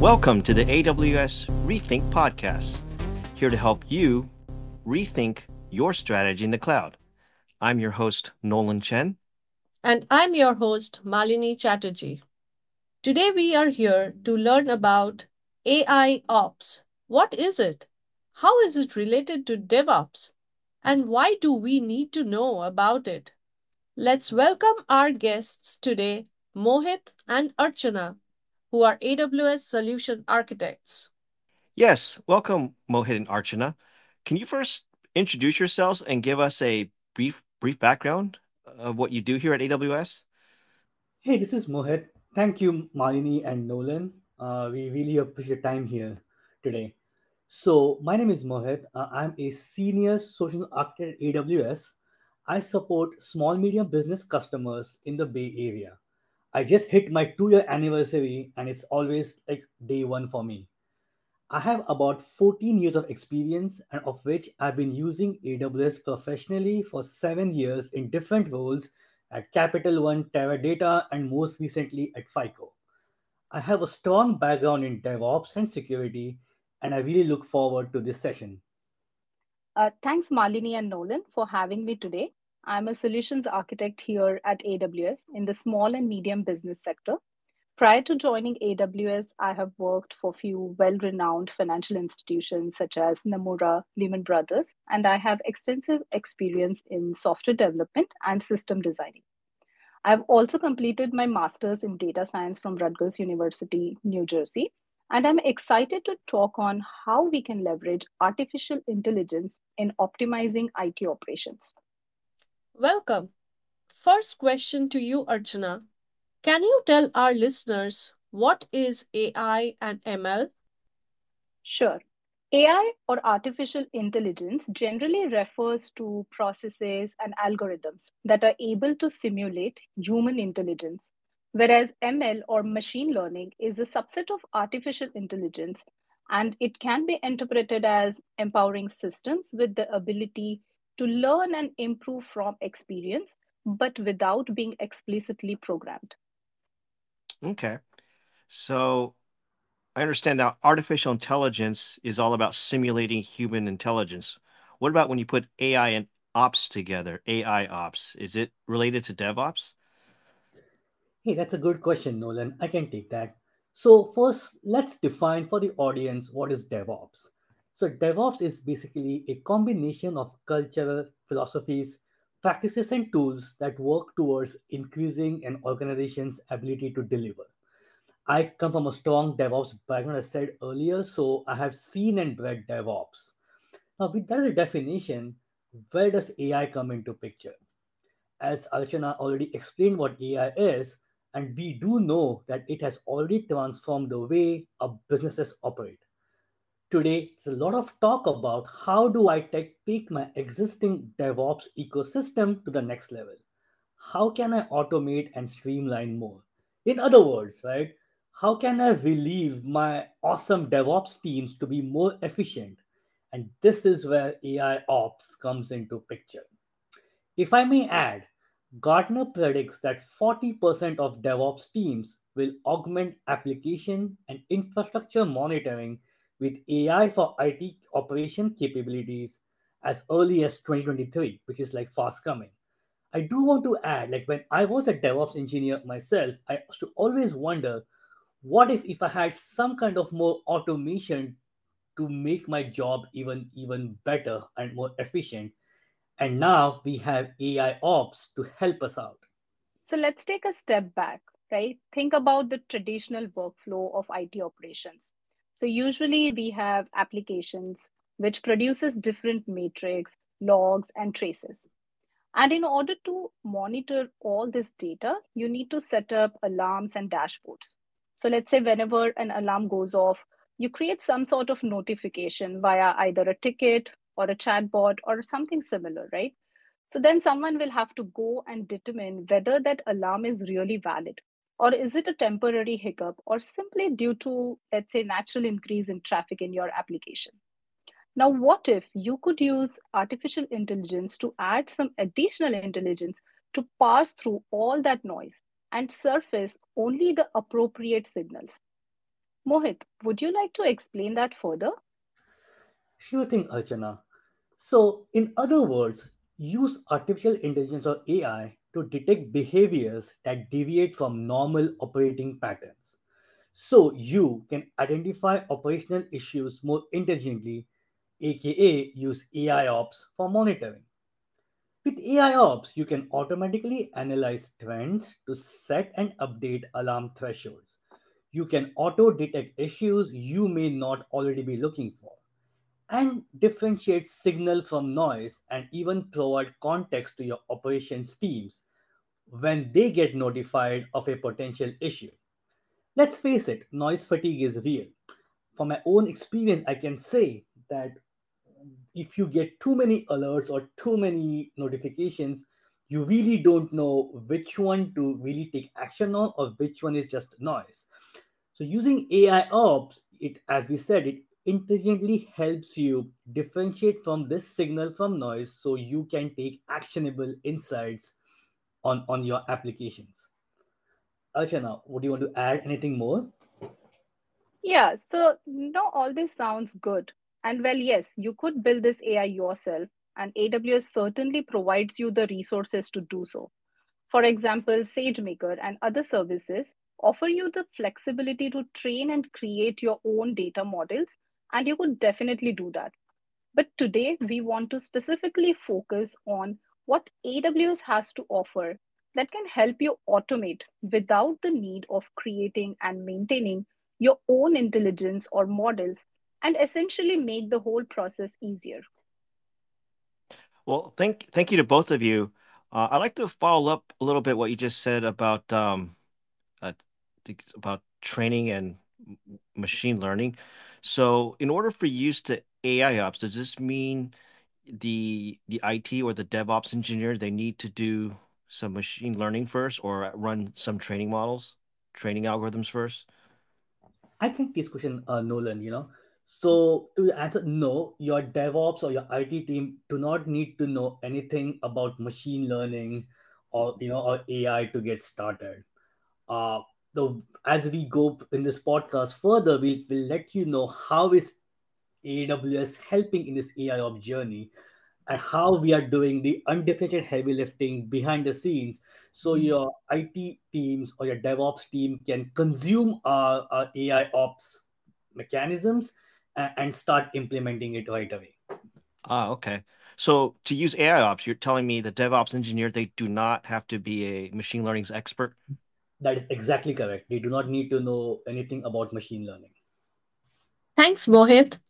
Welcome to the AWS Rethink Podcast, here to help you rethink your strategy in the cloud. I'm your host, Nolan Chen. And I'm your host, Malini Chatterjee. Today we are here to learn about AI Ops. What is it? How is it related to DevOps? And why do we need to know about it? Let's welcome our guests today, Mohit and Archana, who are AWS solution architects. Yes, welcome, Mohit and Archana. Can you first introduce yourselves and give us a brief brief background of what you do here at AWS? Hey, this is Mohit. Thank you, Malini and Nolan. Uh, we really appreciate time here today. So, my name is Mohit. Uh, I'm a senior solution architect at AWS. I support small medium business customers in the Bay Area. I just hit my two year anniversary, and it's always like day one for me. I have about 14 years of experience, and of which I've been using AWS professionally for seven years in different roles at Capital One, Teradata, and most recently at FICO. I have a strong background in DevOps and security, and I really look forward to this session. Uh, thanks, Malini and Nolan, for having me today. I'm a solutions architect here at AWS in the small and medium business sector. Prior to joining AWS, I have worked for few well renowned financial institutions such as Nomura, Lehman Brothers, and I have extensive experience in software development and system designing. I've also completed my master's in data science from Rutgers University, New Jersey, and I'm excited to talk on how we can leverage artificial intelligence in optimizing IT operations. Welcome. First question to you, Archana. Can you tell our listeners what is AI and ML? Sure. AI or artificial intelligence generally refers to processes and algorithms that are able to simulate human intelligence, whereas ML or machine learning is a subset of artificial intelligence and it can be interpreted as empowering systems with the ability to learn and improve from experience, but without being explicitly programmed. Okay. So I understand that artificial intelligence is all about simulating human intelligence. What about when you put AI and ops together, AI ops? Is it related to DevOps? Hey, that's a good question, Nolan. I can take that. So, first, let's define for the audience what is DevOps. So, DevOps is basically a combination of cultural philosophies, practices and tools that work towards increasing an organization's ability to deliver. I come from a strong DevOps background, as I said earlier, so I have seen and read DevOps. Now, with that as a definition, where does AI come into picture? As Archana already explained what AI is, and we do know that it has already transformed the way our businesses operate. Today, there's a lot of talk about how do I take, my existing DevOps ecosystem to the next level? How can I automate and streamline more? In other words, right, how can I relieve my awesome DevOps teams to be more efficient? And this is where AI ops comes into picture. If I may add, Gartner predicts that 40% of DevOps teams will augment application and infrastructure monitoring with AI for IT operation capabilities as early as 2023, which is like fast coming. I do want to add, like when I was a DevOps engineer myself, I used to always wonder, what if if I had some kind of more automation to make my job even even better and more efficient? And now we have AI ops to help us out. So let's take a step back, right? Think about the traditional workflow of IT operations. So usually we have applications which produces different metrics, logs, and traces. And in order to monitor all this data, you need to set up alarms and dashboards. So let's say whenever an alarm goes off, you create some sort of notification via either a ticket or a chatbot or something similar, right? So then someone will have to go and determine whether that alarm is really valid or is it a temporary hiccup or simply due to, let's say, natural increase in traffic in your application? Now, what if you could use artificial intelligence to add some additional intelligence to parse through all that noise and surface only the appropriate signals? Mohit, would you like to explain that further? Sure thing, Archana. So, in other words, use artificial intelligence or AI to detect behaviors that deviate from normal operating patterns. So, you can identify operational issues more intelligently, aka use AI ops for monitoring. With AI ops, you can automatically analyze trends to set and update alarm thresholds. You can auto detect issues you may not already be looking for and differentiate signal from noise and even provide context to your operations teams when they get notified of a potential issue. Let's face it, noise fatigue is real. From my own experience, I can say that if you get too many alerts or too many notifications, you really don't know which one to really take action on or which one is just noise. So using AI ops, it as we said, it intelligently helps you differentiate from this signal from noise so you can take actionable insights on, on your applications. Archana, would you want to add anything more? Yeah, so now all this sounds good. And well, yes, you could build this AI yourself, and AWS certainly provides you the resources to do so. For example, SageMaker and other services offer you the flexibility to train and create your own data models, and you could definitely do that. But today, we want to specifically focus on what AWS has to offer that can help you automate without the need of creating and maintaining your own intelligence or models and essentially make the whole process easier. Well, thank thank you to both of you. Uh, I'd like to follow up a little bit what you just said about um, uh, about training and machine learning. So, in order for use to AI ops, does this mean the the IT or the DevOps engineer they need to do some machine learning first or run some training models, training algorithms first? I think this question, uh, Nolan, you know, so to answer, no, your DevOps or your IT team do not need to know anything about machine learning or you know or AI to get started. Uh, the as we go in this podcast further, we will let you know how is AWS helping in this AI ops journey and how we are doing the undefeated heavy lifting behind the scenes so your IT teams or your DevOps team can consume our, our AI ops mechanisms and, and start implementing it right away. Ah, okay. So to use AI ops, you're telling me the DevOps engineer, they do not have to be a machine learning expert? That is exactly correct. They do not need to know anything about machine learning. Thanks, Mohit.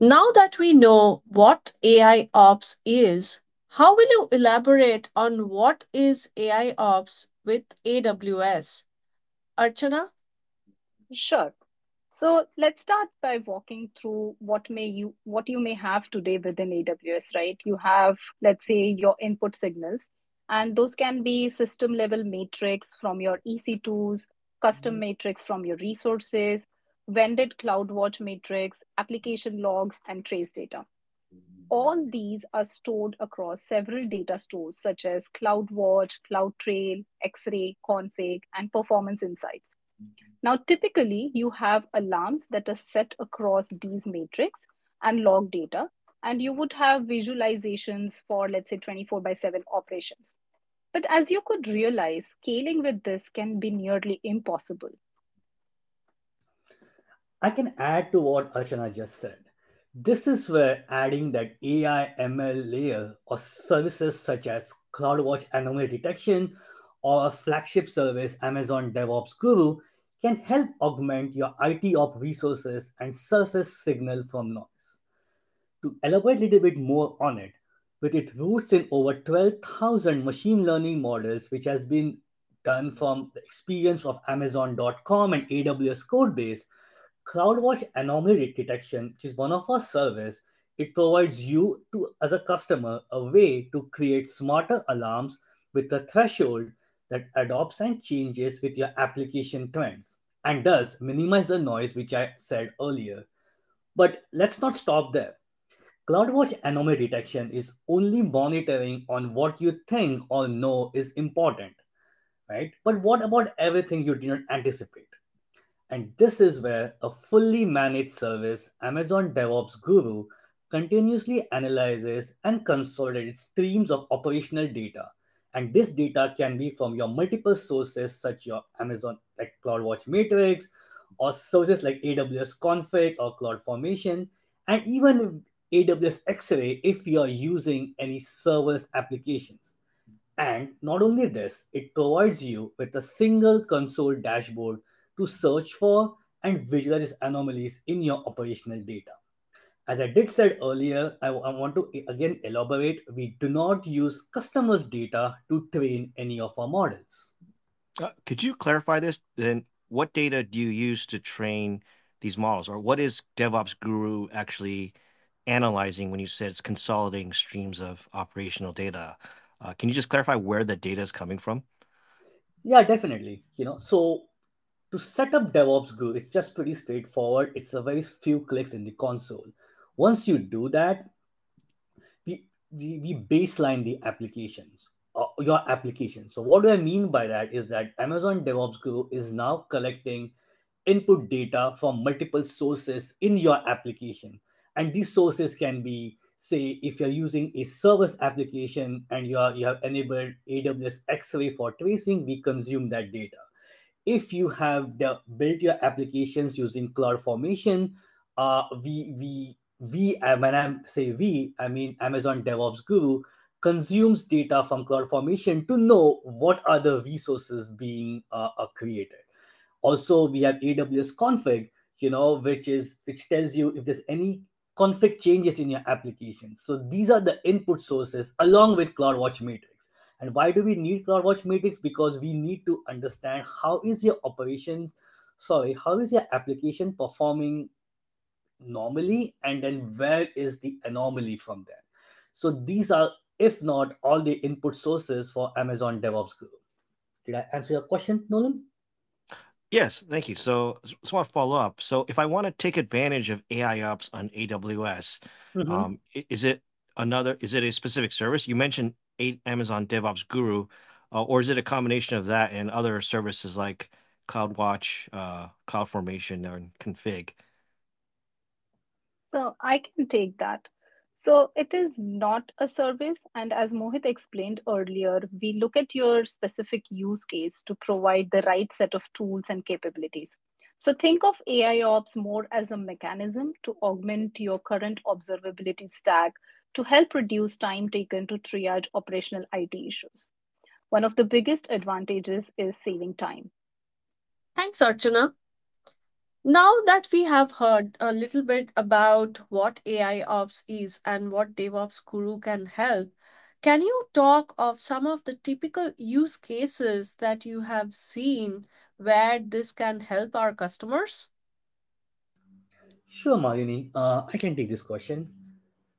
Now that we know what AI Ops is, how will you elaborate on what is AI Ops with AWS? Archana? Sure. So let's start by walking through what may you what you may have today within AWS, right? You have, let's say, your input signals, and those can be system level metrics from your EC2s, custom mm-hmm. metrics from your resources, vended CloudWatch metrics, application logs, and trace data. Mm-hmm. All these are stored across several data stores such as CloudWatch, CloudTrail, X-Ray, Config, and Performance Insights. Mm-hmm. Now, typically, you have alarms that are set across these matrix and log data, and you would have visualizations for, let's say, 24 by 7 operations. But as you could realize, scaling with this can be nearly impossible. I can add to what Archana just said. This is where adding that AI ML layer or services such as CloudWatch anomaly detection or a flagship service, Amazon DevOps Guru, can help augment your IT op resources and surface signal from noise. To elaborate a little bit more on it, with its roots in over 12,000 machine learning models, which has been done from the experience of Amazon.com and AWS Codebase, CloudWatch anomaly detection, which is one of our service, it provides you to as a customer a way to create smarter alarms with a threshold that adopts and changes with your application trends and does minimize the noise which I said earlier. But let's not stop there. CloudWatch anomaly detection is only monitoring on what you think or know is important, right? But what about everything you did not anticipate? And this is where a fully managed service, Amazon DevOps Guru, continuously analyzes and consolidates streams of operational data. And this data can be from your multiple sources, such your Amazon like CloudWatch Metrics, or sources like AWS Config or CloudFormation, and even AWS X-Ray if you are using any serverless applications. And not only this, it provides you with a single console dashboard to search for and visualize anomalies in your operational data. As I did said earlier, I, I want to again elaborate, we do not use customers' data to train any of our models. Uh, could you clarify this? Then what data do you use to train these models? Or what is DevOps Guru actually analyzing when you said it's consolidating streams of operational data? Uh, can you just clarify where the data is coming from? Yeah, definitely. You know, so to set up DevOps Guru, it's just pretty straightforward. It's a very few clicks in the console. Once you do that, we, we, we baseline the applications, uh, your application. So what do I mean by that is that Amazon DevOps Guru is now collecting input data from multiple sources in your application. And these sources can be say if you're using a service application and you, are, you have enabled AWS X-ray for tracing, we consume that data. If you have built your applications using CloudFormation, uh, we, we, we, uh, when I say we, I mean Amazon DevOps Guru, consumes data from CloudFormation to know what are the resources being uh, uh created. Also, we have AWS config, you know, which is which tells you if there's any config changes in your application. So these are the input sources along with CloudWatch Metrics. And why do we need CloudWatch Metrics? Because we need to understand how is your operations, sorry, how is your application performing normally, and then where is the anomaly from there. So these are, if not, all the input sources for Amazon DevOps Guru. Did I answer your question, Nolan? Yes, thank you. So, so I want to follow up. So, if I want to take advantage of AI Ops on AWS, Mhm. um, is it another? Is it a specific service? You mentioned A- Amazon DevOps Guru, uh, or is it a combination of that and other services like CloudWatch, uh, CloudFormation, or Config? So I can take that. So it is not a service. And as Mohit explained earlier, we look at your specific use case to provide the right set of tools and capabilities. So think of AI Ops more as a mechanism to augment your current observability stack to help reduce time taken to triage operational IT issues. One of the biggest advantages is saving time. Thanks, Archana. Now that we have heard a little bit about what AI Ops is and what DevOps Guru can help, can you talk of some of the typical use cases that you have seen where this can help our customers? Sure, Malini. Uh, I can take this question.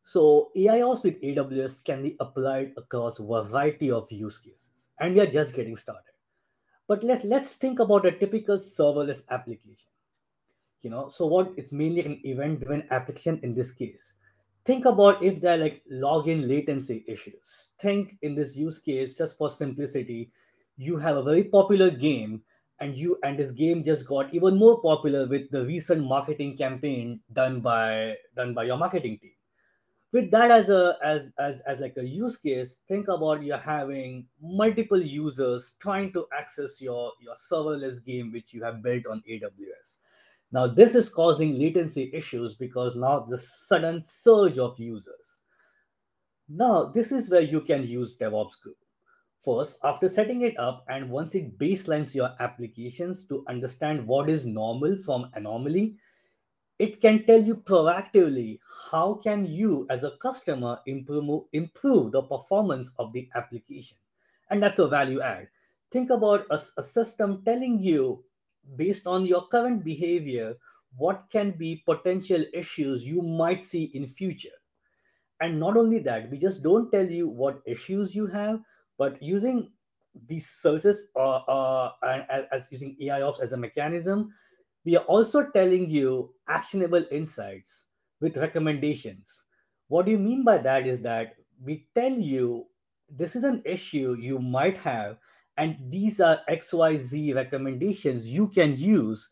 So AIOps with AWS can be applied across a variety of use cases, and we are just getting started. But let's let's think about a typical serverless application you know? So what it's mainly an event driven application in this case. Think about if there are like login latency issues. Think in this use case just for simplicity you have a very popular game and you and this game just got even more popular with the recent marketing campaign done by done by your marketing team. With that as a as as as like a use case think about you're having multiple users trying to access your your serverless game which you have built on aws now this is causing latency issues because now the sudden surge of users. Now this is where you can use DevOps Guru. First, after setting it up and once it baselines your applications to understand what is normal from anomaly, it can tell you proactively how can you as a customer improve, improve the performance of the application. And that's a value add. Think about a, a system telling you based on your current behavior what can be potential issues you might see in future and not only that we just don't tell you what issues you have but using these services uh, uh, as, as using AIOps as a mechanism, we are also telling you actionable insights with recommendations. What do you mean by that is that we tell you this is an issue you might have and these are xyz recommendations you can use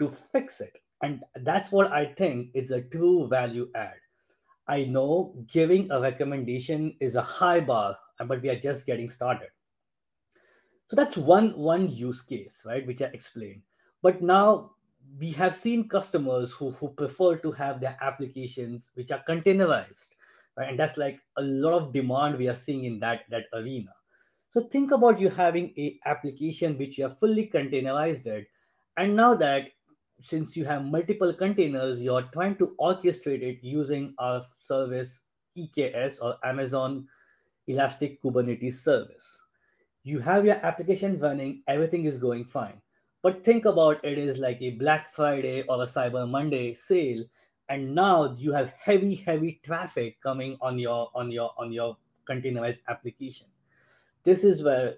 to fix it. And that's what I think is a true value add. I know giving a recommendation is a high bar, but we are just getting started. So that's one one use case, right, which I explained. But now we have seen customers who, who prefer to have their applications which are containerized, right? And that's like a lot of demand we are seeing in that, that arena. So think about you having a application which you have fully containerized it. And now that since you have multiple containers, you're trying to orchestrate it using our service EKS or Amazon Elastic Kubernetes Service. You have your application running, everything is going fine. But think about it is like a Black Friday or a Cyber Monday sale, and now you have heavy, heavy traffic coming on your on your on your containerized application. This is where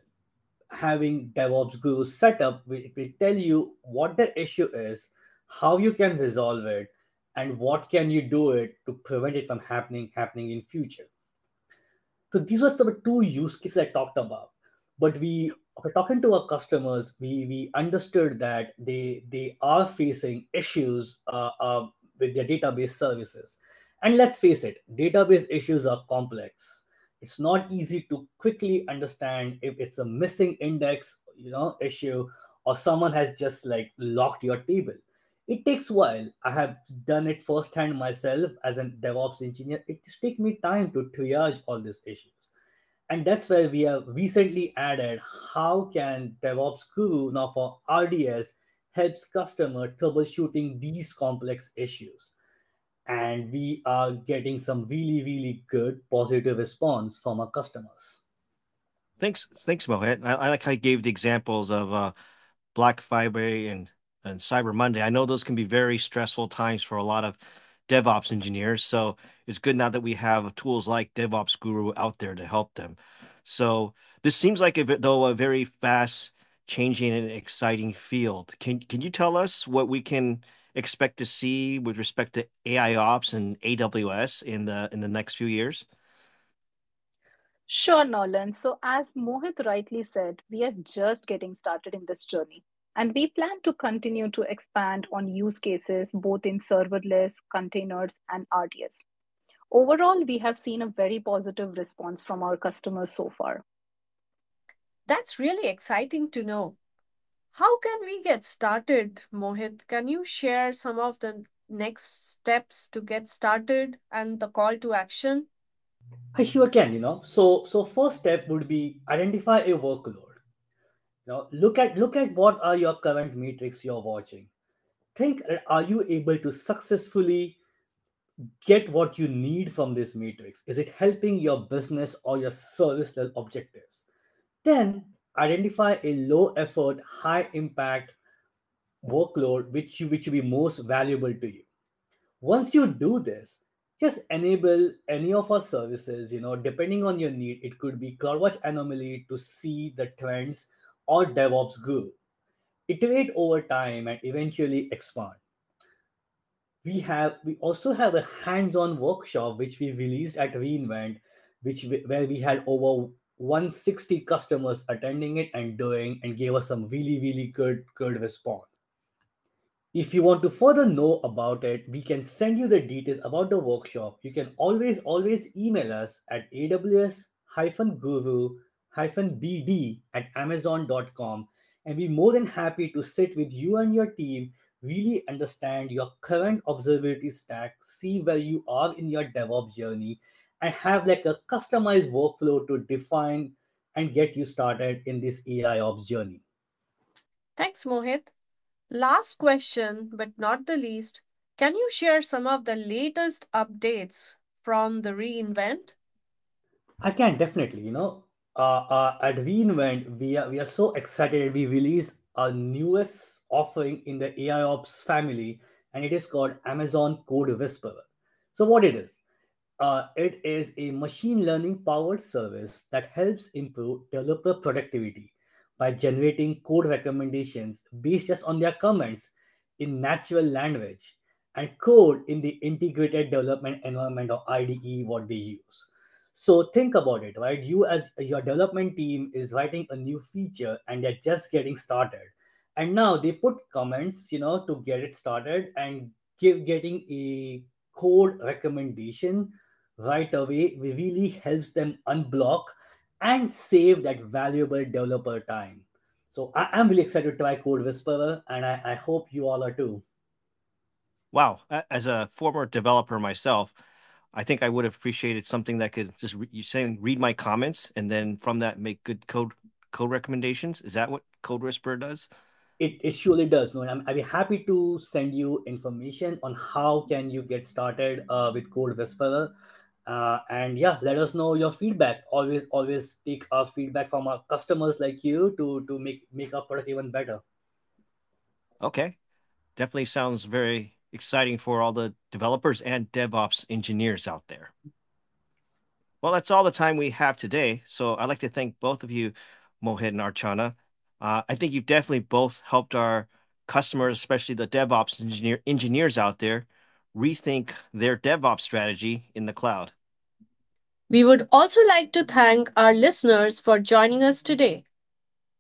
having DevOps Guru set up will, will tell you what the issue is, how you can resolve it, and what can you do it to prevent it from happening happening in future. So these were some two use cases I talked about. But we talking to our customers, we we understood that they they are facing issues uh, uh, with their database services. And let's face it, database issues are complex it's not easy to quickly understand if it's a missing index you know issue or someone has just like locked your table. It takes a while. I have done it firsthand myself as a devops engineer. It just takes me time to triage all these issues. And that's where we have recently added how can devops guru now for rds helps customer troubleshooting these complex issues and we are getting some really really good positive response from our customers. Thanks thanks mohit. I, I like how you gave the examples of uh, black friday and and cyber monday. I know those can be very stressful times for a lot of devops engineers so it's good now that we have tools like devops guru out there to help them. So this seems like a though a very fast changing and exciting field. Can can you tell us what we can expect to see with respect to AI ops and AWS in the in the next few years? Sure, Nolan. So, as Mohit rightly said, we are just getting started in this journey. And we plan to continue to expand on use cases both in serverless, containers, and RDS. Overall, we have seen a very positive response from our customers so far. That's really exciting to know. How can we get started, Mohit? Can you share some of the next steps to get started and the call to action? I sure can, you know. So so first step would be identify a workload. Now look at look at what are your current metrics you're watching. Think uh, are you able to successfully get what you need from this matrix? Is it helping your business or your service level objectives? Then identify a low effort, high impact workload which you which will be most valuable to you. Once you do this, just enable any of our services, you know, depending on your need, it could be CloudWatch Anomaly to see the trends or DevOps Guru. Iterate over time and eventually expand. We have we also have a hands-on workshop which we released at reInvent, which where we had over 160 customers attending it and doing and gave us some really really good good response. If you want to further know about it we can send you the details about the workshop. You can always always email us at aws hyphen guru hyphen bd at amazon.com and we're more than happy to sit with you and your team really understand your current observability stack see where you are in your devops journey and have like a customized workflow to define and get you started in this AI ops journey. Thanks, Mohit. Last question, but not the least, can you share some of the latest updates from the reInvent? I can definitely. You know, uh, uh, at reInvent, we are we are so excited. We release our newest offering in the AI ops family, and it is called Amazon Code Whisperer. So what it is? Uh, it is a machine learning powered service that helps improve developer productivity by generating code recommendations based just on their comments in natural language and code in the integrated development environment or IDE what they use. So think about it, right? You as your development team is writing a new feature and they're just getting started. and now they put comments you know to get it started and give getting a code recommendation right away really helps them unblock and save that valuable developer time so I, i'm really excited to try code whisperer and I, I hope you all are too Wow. As a former developer myself, I think I would have appreciated something that could just re you saying read my comments and then from that make good code code recommendations. Is that what Code Whisperer does? It, it surely does. No, I'm, I'd be happy to send you information on how can you get started uh, with Code Whisperer. Uh, and yeah, let us know your feedback. Always, always take our feedback from our customers like you to to make make our product even better. Okay. Definitely sounds very exciting for all the developers and DevOps engineers out there. Well, that's all the time we have today. So I'd like to thank both of you, Mohit and Archana. Uh, I think you've definitely both helped our customers, especially the DevOps engineer, engineers out there, rethink their DevOps strategy in the cloud. We would also like to thank our listeners for joining us today.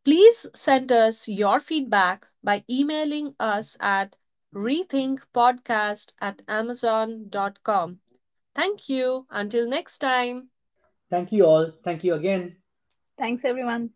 Please send us your feedback by emailing us at rethinkpodcast at amazon.com. Thank you. Until next time. Thank you all. Thank you again. Thanks, everyone.